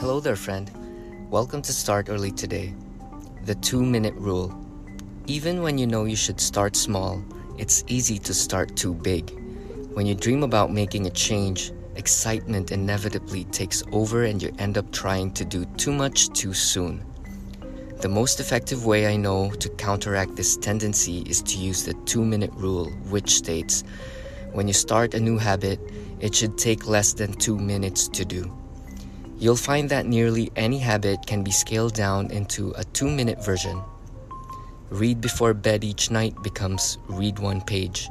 Hello there, friend. Welcome to Start Early Today. The two minute rule. Even when you know you should start small, it's easy to start too big. When you dream about making a change, excitement inevitably takes over and you end up trying to do too much too soon. The most effective way I know to counteract this tendency is to use the two minute rule, which states when you start a new habit, it should take less than two minutes to do. You'll find that nearly any habit can be scaled down into a two minute version. Read before bed each night becomes read one page.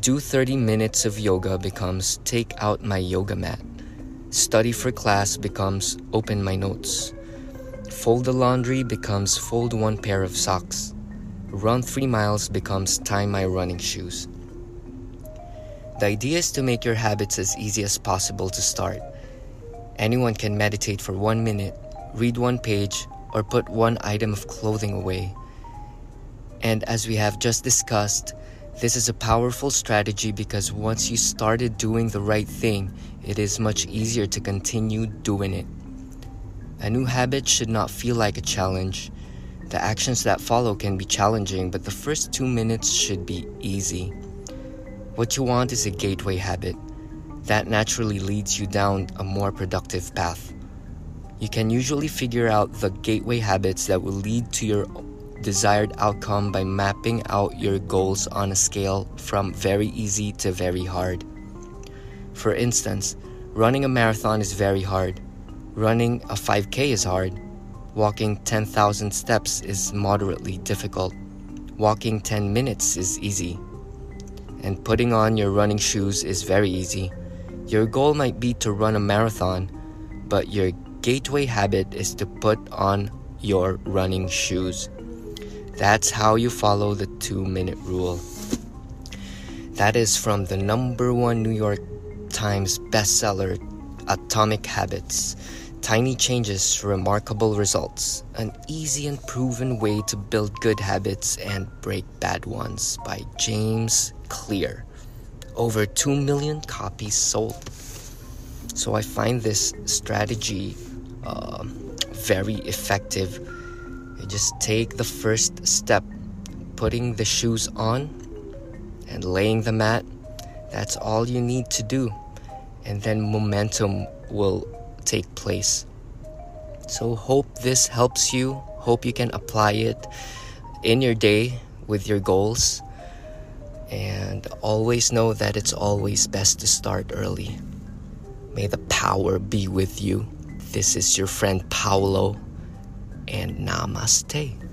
Do 30 minutes of yoga becomes take out my yoga mat. Study for class becomes open my notes. Fold the laundry becomes fold one pair of socks. Run three miles becomes tie my running shoes. The idea is to make your habits as easy as possible to start. Anyone can meditate for one minute, read one page, or put one item of clothing away. And as we have just discussed, this is a powerful strategy because once you started doing the right thing, it is much easier to continue doing it. A new habit should not feel like a challenge. The actions that follow can be challenging, but the first two minutes should be easy. What you want is a gateway habit that naturally leads you down a more productive path. You can usually figure out the gateway habits that will lead to your desired outcome by mapping out your goals on a scale from very easy to very hard. For instance, running a marathon is very hard. Running a 5K is hard. Walking 10,000 steps is moderately difficult. Walking 10 minutes is easy. And putting on your running shoes is very easy. Your goal might be to run a marathon, but your gateway habit is to put on your running shoes. That's how you follow the two minute rule. That is from the number one New York Times bestseller, Atomic Habits Tiny Changes, Remarkable Results. An easy and proven way to build good habits and break bad ones by James Clear over 2 million copies sold. So I find this strategy uh, very effective. You just take the first step, putting the shoes on and laying the mat. That's all you need to do. And then momentum will take place. So, hope this helps you. Hope you can apply it in your day with your goals. And always know that it's always best to start early. May the power be with you. This is your friend Paolo, and namaste.